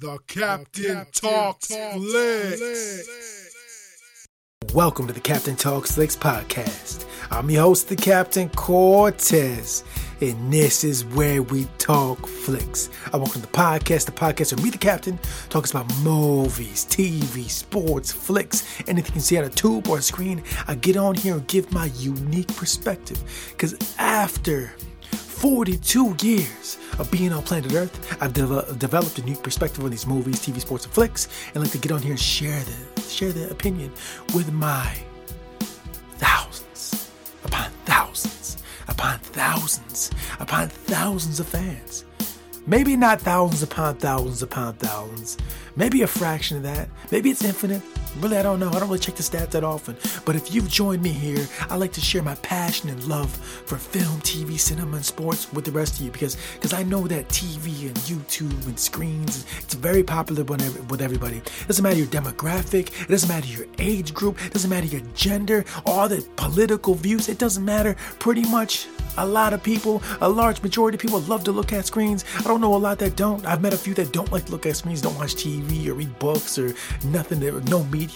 The Captain, Talks Flicks. Welcome to the Captain Talks Flicks podcast. I'm your host, the Captain Cortez, and this is where we talk flicks. I welcome the podcast, the podcast where me, the Captain, talks about movies, TV, sports, flicks, anything you can see on a tube or a screen. I get on here and give my unique perspective. Because after 42 years of being on planet Earth, I've de- developed a new perspective on these movies, TV, sports, and flicks, and like to get on here and share the share the opinion with my thousands upon thousands upon thousands upon thousands of fans. Maybe not thousands upon thousands upon thousands. Maybe a fraction of that. Maybe it's infinite. Really, I don't know. I don't really check the stats that often. But if you've joined me here, I like to share my passion and love for film, TV, cinema, and sports with the rest of you because because I know that TV and YouTube and screens it's very popular with everybody. It doesn't matter your demographic. It doesn't matter your age group. It doesn't matter your gender. All the political views. It doesn't matter. Pretty much a lot of people, a large majority of people love to look at screens. I don't know a lot that don't. I've met a few that don't like to look at screens, don't watch TV or read books or nothing, no media.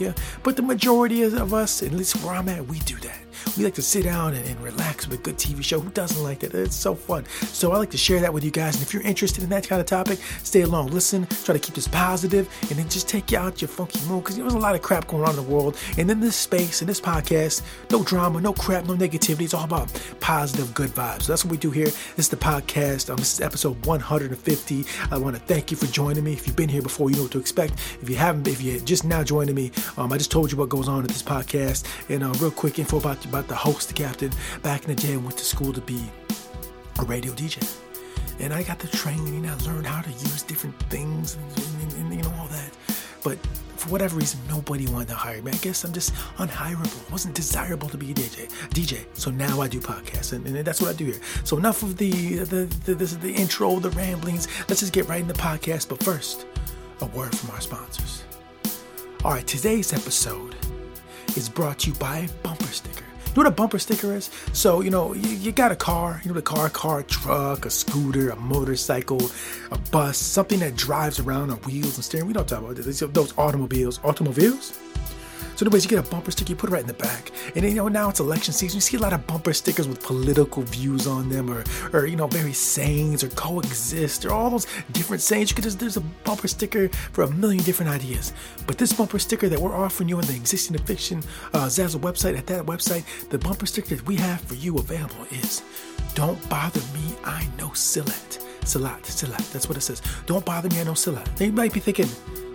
But the majority of us, at least where I'm at, we do that. We like to sit down and, and, relax with a good TV show. Who doesn't like that? It's so fun. So I like to share that with you guys. And if you're interested in that kind of topic, stay along, listen, try to keep this positive, and then just take you out your funky mood because there's a lot of crap going on in the world. And in this space, in this podcast, no drama, no crap, no negativity. It's all about positive, good vibes. So that's what we do here. This is the podcast. Um, this is episode 150. I want to thank you for joining me. If you've been here before, you know what to expect. If you haven't, if you're just now joining me, um, I just told you what goes on in this podcast. And uh, real quick info about, about the host, captain. Back in the day, I went to school to be a radio DJ. And I got the training, I learned how to use different things and, and, and you know, all that. But for whatever reason, nobody wanted to hire me. I guess I'm just unhireable. It wasn't desirable to be a DJ. DJ. So now I do podcasts, and, and that's what I do here. So enough of the the, the this is the intro, the ramblings. Let's just get right into the podcast. But first, a word from our sponsors. All right, today's episode is brought to you by Bumper Sticker. You know what a bumper sticker is? So, you know, you, you, got a car, you know, the car, car, truck, a scooter, a motorcycle, a bus, something that drives around on wheels and steering. We don't talk about this. Those automobiles. Automobiles? So, anyways, you get a bumper sticker, you put it right in the back. And you know, now it's election season. You see a lot of bumper stickers with political views on them or, or you know, very sayings or coexist or all those different sayings. You could just, there's a bumper sticker for a million different ideas. But this bumper sticker that we're offering you on the existing fiction uh, Zazzle website, at that website, the bumper sticker that we have for you available is Don't Bother Me, I Know Silat. Silat, Silat, that's what it says. Don't bother me, I know Silat. Now you might be thinking,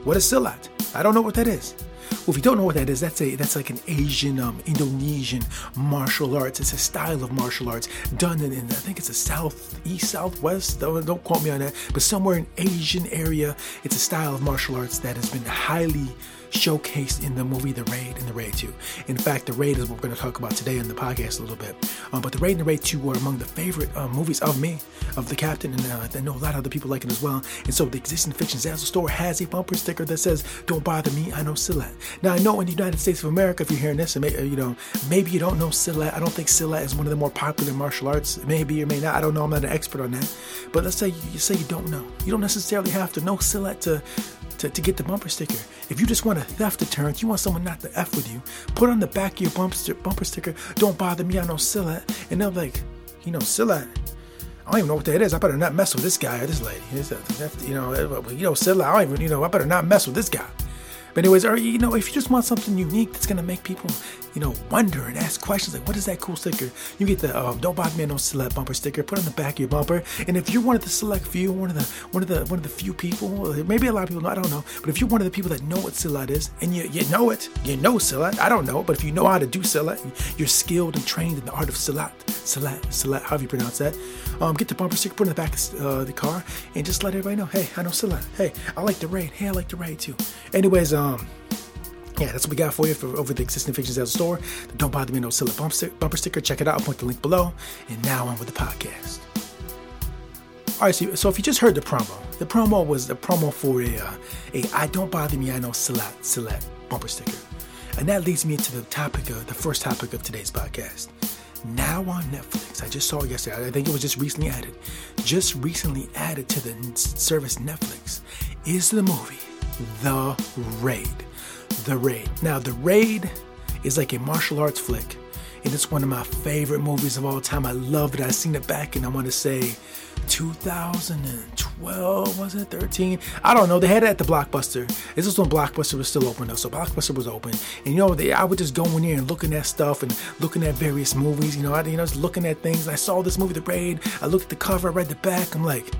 what is Silat? I don't know what that is. Well, if you don't know what that is, that's a that's like an Asian, um, Indonesian martial arts. It's a style of martial arts done in, in I think it's a southeast, southwest. Don't, don't quote me on that, but somewhere in Asian area, it's a style of martial arts that has been highly showcased in the movie The Raid and The Raid 2. In fact, The Raid is what we're going to talk about today in the podcast a little bit. Um, but The Raid and The Raid 2 were among the favorite uh, movies of me, of the captain, and uh, I know a lot of other people like it as well. And so the existing fiction Zazzle store has a bumper sticker that says, "Don't bother me, I know Silat." Now I know in the United States of America, if you're hearing this, and may, uh, you know maybe you don't know Silat. I don't think Silat is one of the more popular martial arts. Maybe or may not. I don't know. I'm not an expert on that. But let's say you, you say you don't know. You don't necessarily have to know Silat to to, to get the bumper sticker. If you just want a theft deterrent, you want someone not to F with you, put on the back of your bumper, bumper sticker, don't bother me, I know Silat. And they're like, you know, Silat. I don't even know what that is. I better not mess with this guy or this lady. Uh, you know, uh, you know, Silat, I don't even, you know, I better not mess with this guy. But anyways, or you know, if you just want something unique that's gonna make people, you know, wonder and ask questions like, what is that cool sticker? You get the uh, "Don't Bother Me Know Silat" bumper sticker. Put on the back of your bumper. And if you're one of the select few, one of the one of the one of the few people, maybe a lot of people, I don't know, but if you're one of the people that know what Silat is and you you know it, you know Silat. I don't know, but if you know how to do Silat, you're skilled and trained in the art of Silat, Silat, Silat, however you pronounce that. Um, get the bumper sticker, put it in the back of uh, the car, and just let everybody know, hey, I know Silat. Hey, I like the raid. Hey, I like the raid too. Anyways, um yeah, that's what we got for you for over the existing fictions at the store. Don't bother me, know Silat bump bumper sticker. Check it out. I'll put the link below. And now on with the podcast. All right, so, so if you just heard the promo, the promo was the promo for a, uh, a I don't bother me, I know Silat Silat bumper sticker, and that leads me into the topic of the first topic of today's podcast. Now on Netflix, I just saw yesterday. I think it was just recently added. Just recently added to the service Netflix is the movie The Raid. The Raid. Now, The Raid is like a martial arts flick, and it's one of my favorite movies of all time. I love it. I've seen it back, and I want to say 2012 was it 13 i don't know they had it at the blockbuster this is when blockbuster was still open though so blockbuster was open and you know they i would just go in there and looking at stuff and looking at various movies you know i you know just looking at things i saw this movie the raid i looked at the cover i read the back i'm like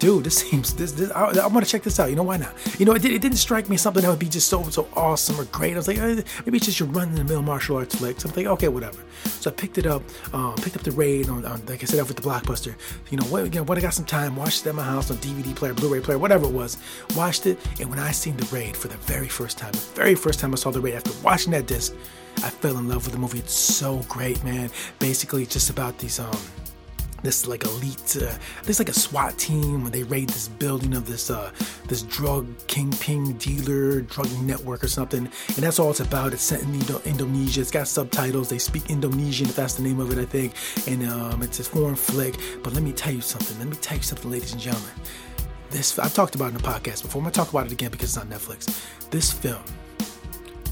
dude, this seems this. this I, want to check this out. You know why not? You know, it, it, didn't strike me something that would be just so so awesome or great. I was like, eh, maybe it's just your run in the mill martial arts flick. So I'm thinking, okay, whatever. So I picked it up, um, picked up the raid on, on like I said, over the blockbuster. You know, what? You know, what? I got some time. Watched it at my house on DVD player, Blu-ray player, whatever it was. Watched it, and when I seen the raid for the very first time, the very first time I saw the raid after watching that disc, I fell in love with the movie. It's so great, man. Basically, it's just about these um this like elite uh, there's like a SWAT team when they raid this building of this uh this drug kingpin dealer drug network or something and that's all it's about. It's set in Indo- Indonesia. It's got subtitles. They speak Indonesian if that's the name of it I think and um, it's a foreign flick. But let me tell you something. Let me tell you something ladies and gentlemen. This I've talked about in the podcast before. I'm gonna talk about it again because it's on Netflix. This film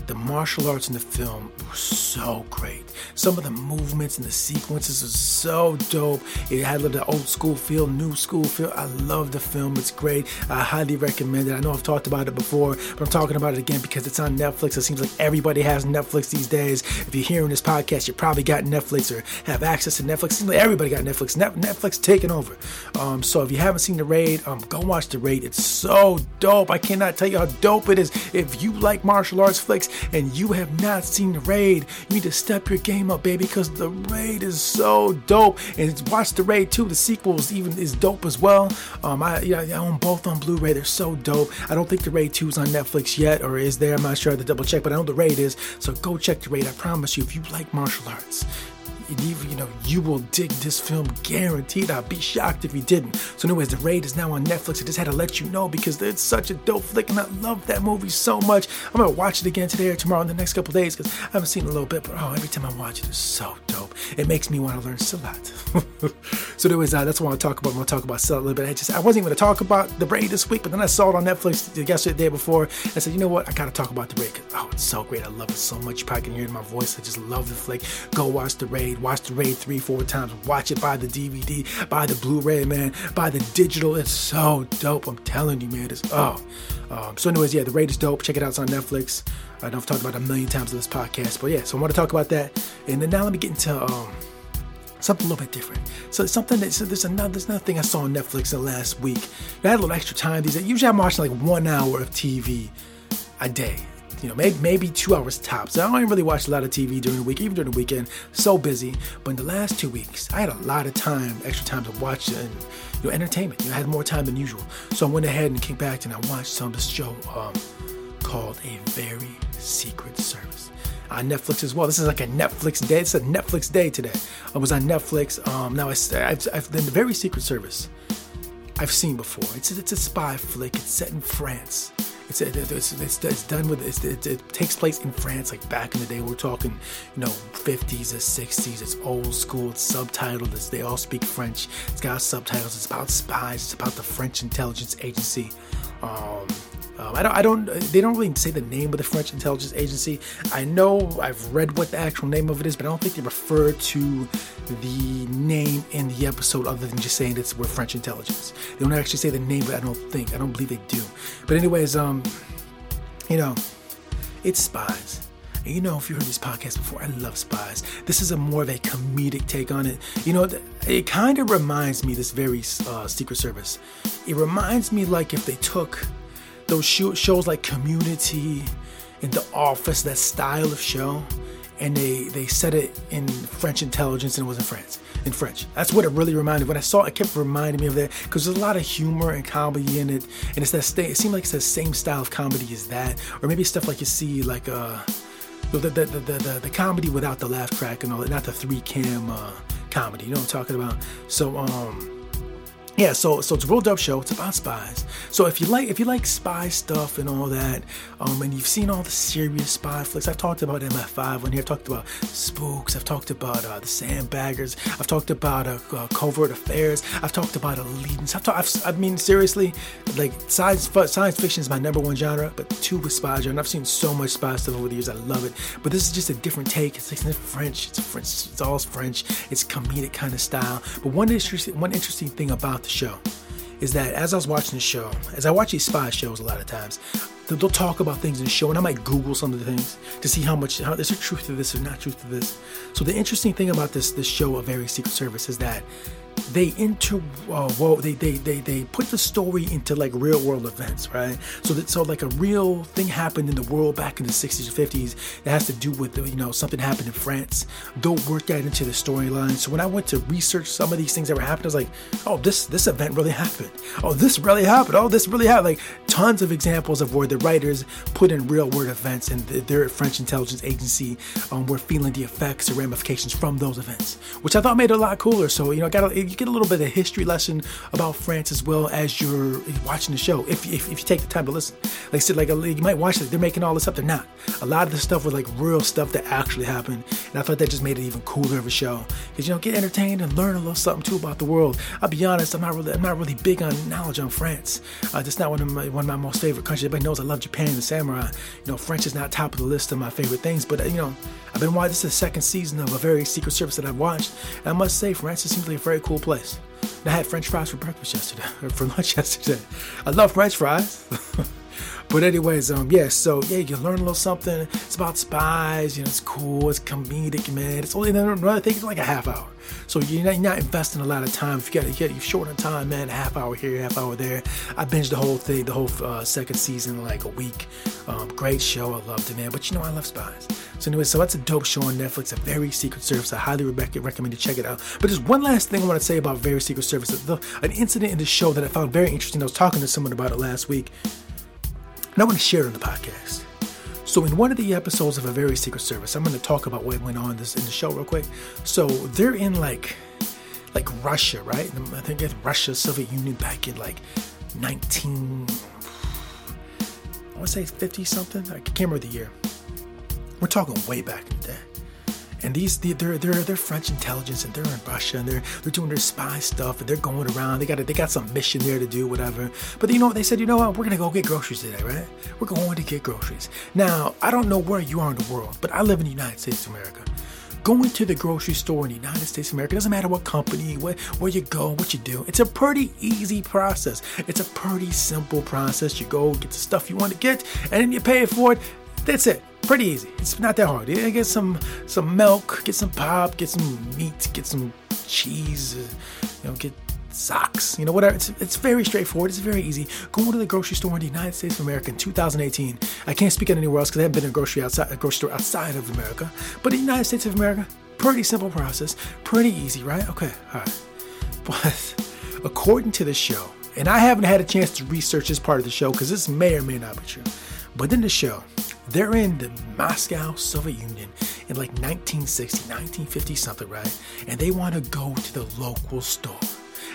the martial arts in the film were so great. Some of the movements and the sequences are so dope. It had the old school feel, new school feel. I love the film. It's great. I highly recommend it. I know I've talked about it before, but I'm talking about it again because it's on Netflix. It seems like everybody has Netflix these days. If you're hearing this podcast, you probably got Netflix or have access to Netflix. It seems like everybody got Netflix. Netflix taking over. Um, so if you haven't seen The Raid, um, go watch The Raid. It's so dope. I cannot tell you how dope it is. If you like martial arts flicks, and you have not seen the raid, you need to step your game up, baby, because the raid is so dope. And watch the raid two. The sequel is even is dope as well. Um, I yeah, I own both on Blu-ray. They're so dope. I don't think the raid two is on Netflix yet, or is there? I'm not sure. I have to double check, but I know the raid is. So go check the raid. I promise you, if you like martial arts, you, you know, you will dig this film guaranteed. I'd be shocked if you didn't. So, anyways, The Raid is now on Netflix. I just had to let you know because it's such a dope flick and I love that movie so much. I'm gonna watch it again today or tomorrow in the next couple days because I haven't seen it a little bit, but oh, every time I watch it, it's so dope. It makes me want to learn Silat. so, anyways, uh, that's what I want to talk about. I'm gonna talk about Silat a little bit. I just I wasn't even gonna talk about The Raid this week, but then I saw it on Netflix yesterday, the day before. I said, you know what? I gotta talk about The Raid oh, it's so great. I love it so much. You probably can hear it in my voice. I just love the flick. Go watch The Raid. Watch The Raid 3 four times. Watch it, buy the DVD, buy the Blu-ray, man, buy the digital. It's so dope. I'm telling you, man. It's oh. Um, so, anyways, yeah, the raid is dope. Check it out. It's on Netflix. I know I've talked about a million times in this podcast, but yeah. So I want to talk about that, and then now let me get into um, something a little bit different. So something that so there's another there's another thing I saw on Netflix the last week. I had a little extra time these. Usually I'm watching like one hour of TV a day you know, maybe, maybe two hours tops. I don't really watch a lot of TV during the week, even during the weekend. So busy. But in the last two weeks, I had a lot of time, extra time to watch and you know, entertainment. You know, I had more time than usual. So I went ahead and kicked back and I watched some of this show um, called A Very Secret Service on Netflix as well. This is like a Netflix day. It's a Netflix day today. I was on Netflix. Um, now I've, I've been the very Secret Service. I've seen before. It's it's a spy flick. It's set in France. It's it's, it's, it's done with it's, it, it takes place in France, like back in the day. We're talking, you know, 50s or 60s. It's old school. It's subtitled. It's, they all speak French. It's got subtitles. It's about spies. It's about the French intelligence agency. Um, um, I don't, I don't, they don't really say the name of the French intelligence agency. I know I've read what the actual name of it is, but I don't think they refer to the name in the episode other than just saying it's we're French intelligence. They don't actually say the name, but I don't think, I don't believe they do. But anyways, um, you know, it's spies. And you know, if you heard this podcast before, I love spies. This is a more of a comedic take on it. You know, it kind of reminds me this very uh, Secret Service. It reminds me like if they took those shows like Community and The Office, that style of show, and they they set it in French intelligence and it was in France in French. That's what it really reminded. When I saw it, it kept reminding me of that because there's a lot of humor and comedy in it, and it's that st- it seemed like it's the same style of comedy as that, or maybe stuff like you see like uh the the the the, the, the comedy without the laugh track and all that, not the three cam uh, comedy. You know what I'm talking about? So um yeah, so so it's a real dope show. It's about spies. So if you like if you like spy stuff and all that, um, and you've seen all the serious spy flicks, I've talked about MI5 on here. I've talked about Spooks. I've talked about uh, the Sandbaggers. I've talked about uh, uh, Covert Affairs. I've talked about Allegiance. I've talked. i mean, seriously, like science science fiction is my number one genre, but two with spy genre. I've seen so much spy stuff over the years. I love it. But this is just a different take. It's, it's French. It's French. It's all French. It's comedic kind of style. But one interesting one interesting thing about the show is that as I was watching the show, as I watch these spy shows a lot of times, they'll talk about things in the show, and I might Google some of the things to see how much how there's a truth to this or not truth to this. So the interesting thing about this this show, A Very Secret Service, is that they inter uh, well, they, they they they put the story into like real world events, right? So that so like a real thing happened in the world back in the 60s or 50s that has to do with you know something happened in France. They'll work that into the storyline. So when I went to research some of these things that were happening, I was like, oh, this this event really happened. Oh, this really happened. Oh, this really happened. Like tons of examples of where the writers put in real world events and their French intelligence agency um, were feeling the effects or ramifications from those events, which I thought made it a lot cooler. So you know, got a, you get a little bit of history lesson about France as well as you're watching the show. If, if, if you take the time to listen, like I said, like you might watch it, they're making all this up. They're not. A lot of the stuff was like real stuff that actually happened, and I thought that just made it even cooler of a show. Cause you know, get entertained and learn a little something too about the world. I'll be honest, I'm not really, I'm not really big on knowledge on France. Uh, that's not one of my one of my most favorite countries. Everybody knows I love Japan and the samurai. You know, French is not top of the list of my favorite things, but you know, I've been watching this is the second season of a very secret service that I've watched, and I must say, France seems like a very cool place. I had French fries for breakfast yesterday, or for lunch yesterday. I love French fries. but anyways, um, yeah. So yeah, you learn a little something. It's about spies. You know, it's cool. It's comedic, man. It's only another thing. It's like a half hour. So you're not, you're not investing a lot of time. If you got to get you short on time, man, a half hour here, half hour there. I binged the whole thing, the whole uh, second season, like a week. Um, great show. I loved it, man. But you know, I love spies. So anyway, so that's a dope show on Netflix, a very secret service. I highly recommend you check it out. But there's one last thing I want to say about very secret service. The, an incident in the show that I found very interesting. I was talking to someone about it last week, and I want to share it on the podcast. So in one of the episodes of a very secret service, I'm going to talk about what went on this in the show real quick. So they're in like like Russia, right? I think it's Russia, Soviet Union back in like 19 I want to say 50 something. I can't remember the year. We're talking way back in the day. And these they're they're they're French intelligence and they're in Russia and they're they're doing their spy stuff and they're going around. They got they got some mission there to do whatever. But you know what they said? You know what? We're gonna go get groceries today, right? We're going to get groceries. Now I don't know where you are in the world, but I live in the United States of America. Going to the grocery store in the United States of America doesn't matter what company, where, where you go, what you do. It's a pretty easy process. It's a pretty simple process. You go get the stuff you want to get, and then you pay for it. That's it. Pretty easy. It's not that hard. You get some some milk, get some pop, get some meat, get some cheese, uh, you know, get socks, you know, whatever. It's, it's very straightforward. It's very easy. Going to the grocery store in the United States of America in 2018. I can't speak on anywhere else because I haven't been in a grocery outside a grocery store outside of America. But in the United States of America, pretty simple process, pretty easy, right? Okay, all right. But according to the show, and I haven't had a chance to research this part of the show because this may or may not be true. But in the show, they're in the Moscow, Soviet Union in like 1960, 1950 something, right? And they want to go to the local store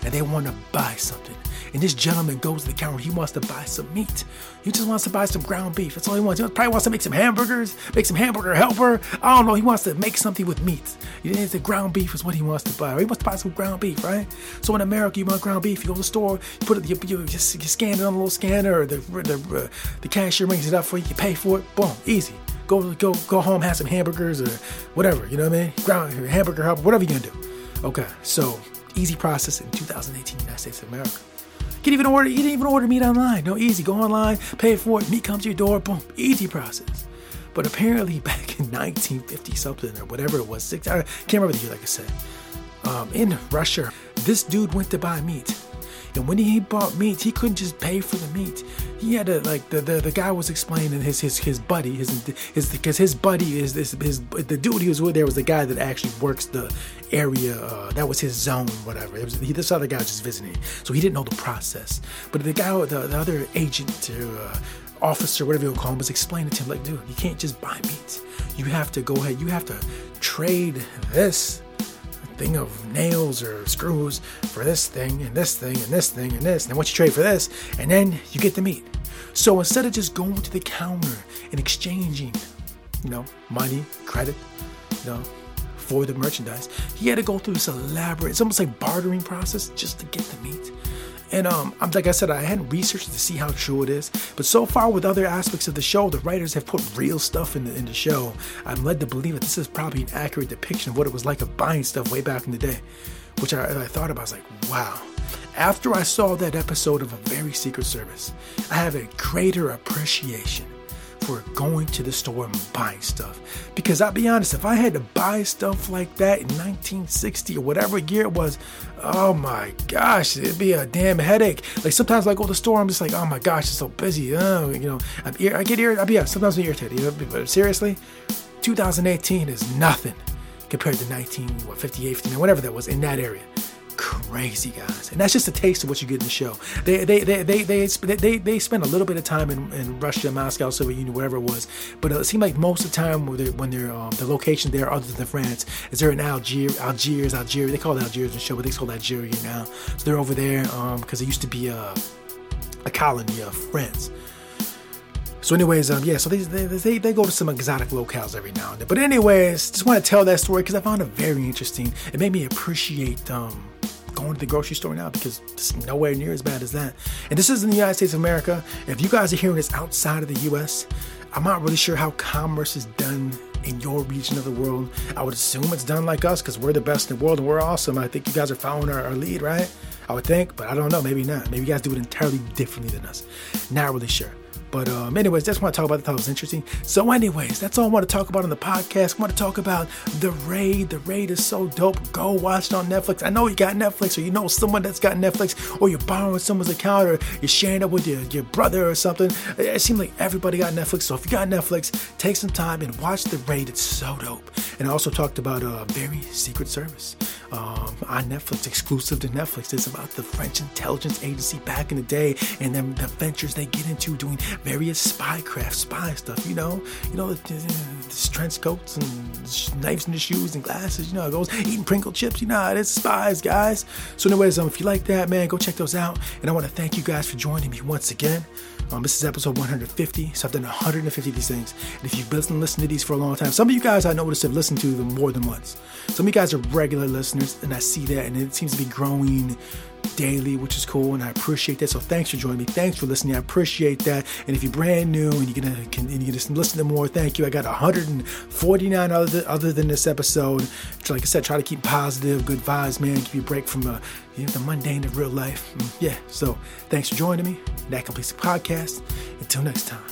and they want to buy something. And this gentleman goes to the counter. He wants to buy some meat. He just wants to buy some ground beef. That's all he wants. He probably wants to make some hamburgers, make some hamburger helper. I don't know. He wants to make something with meat. He needs the ground beef is what he wants to buy. He wants to buy some ground beef, right? So in America, you want ground beef. You go to the store, you put it, you, you just you scan it on a little scanner, or the the, uh, the cashier rings it up for you. You pay for it. Boom, easy. Go go go home, have some hamburgers or whatever. You know what I mean? Ground hamburger helper, whatever you're gonna do. Okay, so easy process in 2018 United States of America. You can even order, you can even order meat online. No, easy. Go online, pay for it, meat comes to your door, boom, easy process. But apparently, back in 1950 something or whatever it was, six, I can't remember the year, like I said, um, in Russia, this dude went to buy meat. And when he bought meat, he couldn't just pay for the meat. He had to like the the, the guy was explaining his his his buddy his his because his buddy is this his the dude he was with there was the guy that actually works the area uh, that was his zone whatever. It was he, this other guy was just visiting, so he didn't know the process. But the guy the, the other agent uh, officer whatever you call him was explaining to him like, dude, you can't just buy meat. You have to go ahead. You have to trade this thing of nails or screws for this thing and this thing and this thing and this. And once you trade for this, and then you get the meat. So instead of just going to the counter and exchanging, you know, money, credit, you know, for the merchandise, he had to go through this elaborate, it's almost like bartering process just to get the meat. And um, like I said, I hadn't researched to see how true it is. But so far, with other aspects of the show, the writers have put real stuff in the in the show. I'm led to believe that this is probably an accurate depiction of what it was like of buying stuff way back in the day. Which I, I thought about, I was like, wow. After I saw that episode of A Very Secret Service, I have a greater appreciation for going to the store and buying stuff. Because I'll be honest, if I had to buy stuff like that in 1960 or whatever year it was, oh my gosh, it'd be a damn headache. Like sometimes I go to the store, I'm just like, oh my gosh, it's so busy. Oh, you know, I'm, I get irritated. Yeah, sometimes I'm irritated. But seriously, 2018 is nothing compared to 1958, 59, whatever that was in that area crazy guys. And that's just a taste of what you get in the show. They they they they they, they, they spend a little bit of time in, in russia moscow soviet union wherever it was. But it seemed like most of the time when they're, when they're um, the location there other than france is they're in algiers algiers algeria. They call it algiers in the show but they call it algeria now. So they're over there because um, it used to be a, a colony of france so, anyways, um, yeah, so they, they, they go to some exotic locales every now and then. But, anyways, just want to tell that story because I found it very interesting. It made me appreciate um, going to the grocery store now because it's nowhere near as bad as that. And this is in the United States of America. If you guys are hearing this outside of the US, I'm not really sure how commerce is done in your region of the world. I would assume it's done like us because we're the best in the world and we're awesome. I think you guys are following our, our lead, right? I would think, but I don't know. Maybe not. Maybe you guys do it entirely differently than us. Not really sure. But um, anyways, that's what I talk about. I thought it was interesting. So, anyways, that's all I want to talk about on the podcast. I want to talk about the raid. The raid is so dope. Go watch it on Netflix. I know you got Netflix, or you know someone that's got Netflix, or you're borrowing someone's account, or you're sharing it with your, your brother or something. It seems like everybody got Netflix. So if you got Netflix, take some time and watch the raid. It's so dope. And I also talked about a very secret service um, on Netflix, exclusive to Netflix. It's about the French intelligence agency back in the day and then the ventures they get into doing various spycraft, spy stuff. You know, you know, the, the, the trench coats and knives in the shoes and glasses. You know, goes eating Pringle chips. You know, it's spies, guys. So, anyways, um, if you like that, man, go check those out. And I want to thank you guys for joining me once again. Um, this is episode 150, so I've done 150 of these things. And if you've been listening to these for a long time, some of you guys I noticed have listened to them more than once. Some of you guys are regular listeners, and I see that, and it seems to be growing daily, which is cool, and I appreciate that. So thanks for joining me. Thanks for listening. I appreciate that. And if you're brand new and you're gonna and you're gonna listen to more, thank you. I got 149 other other than this episode. So like I said, try to keep positive, good vibes, man. Give you a break from uh, you know, the mundane of real life. Mm, yeah. So thanks for joining me. That completes the podcast. Until next time,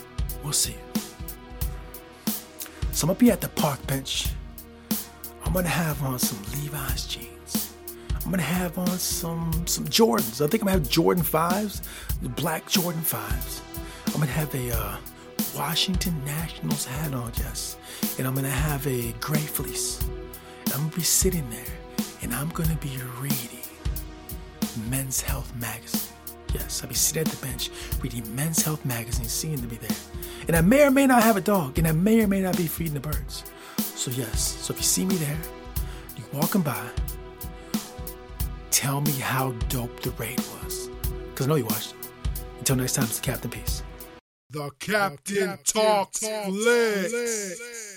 we'll see you. So I'm gonna be at the park bench. I'm gonna have on some Levi's jeans. I'm gonna have on some some Jordans. I think I'm gonna have Jordan fives, black Jordan fives. I'm gonna have a uh, Washington Nationals hat on, yes, and I'm gonna have a gray fleece. I'm gonna be sitting there, and I'm gonna be reading Men's Health magazine. Yes, I'll be sitting at the bench reading Men's Health magazine, seeing to be there. And I may or may not have a dog, and I may or may not be feeding the birds. So yes, so if you see me there, you walking by, tell me how dope the raid was. Because I know you watched. Until next time, it's the Captain Peace. The Captain, the Captain Talks, Talks.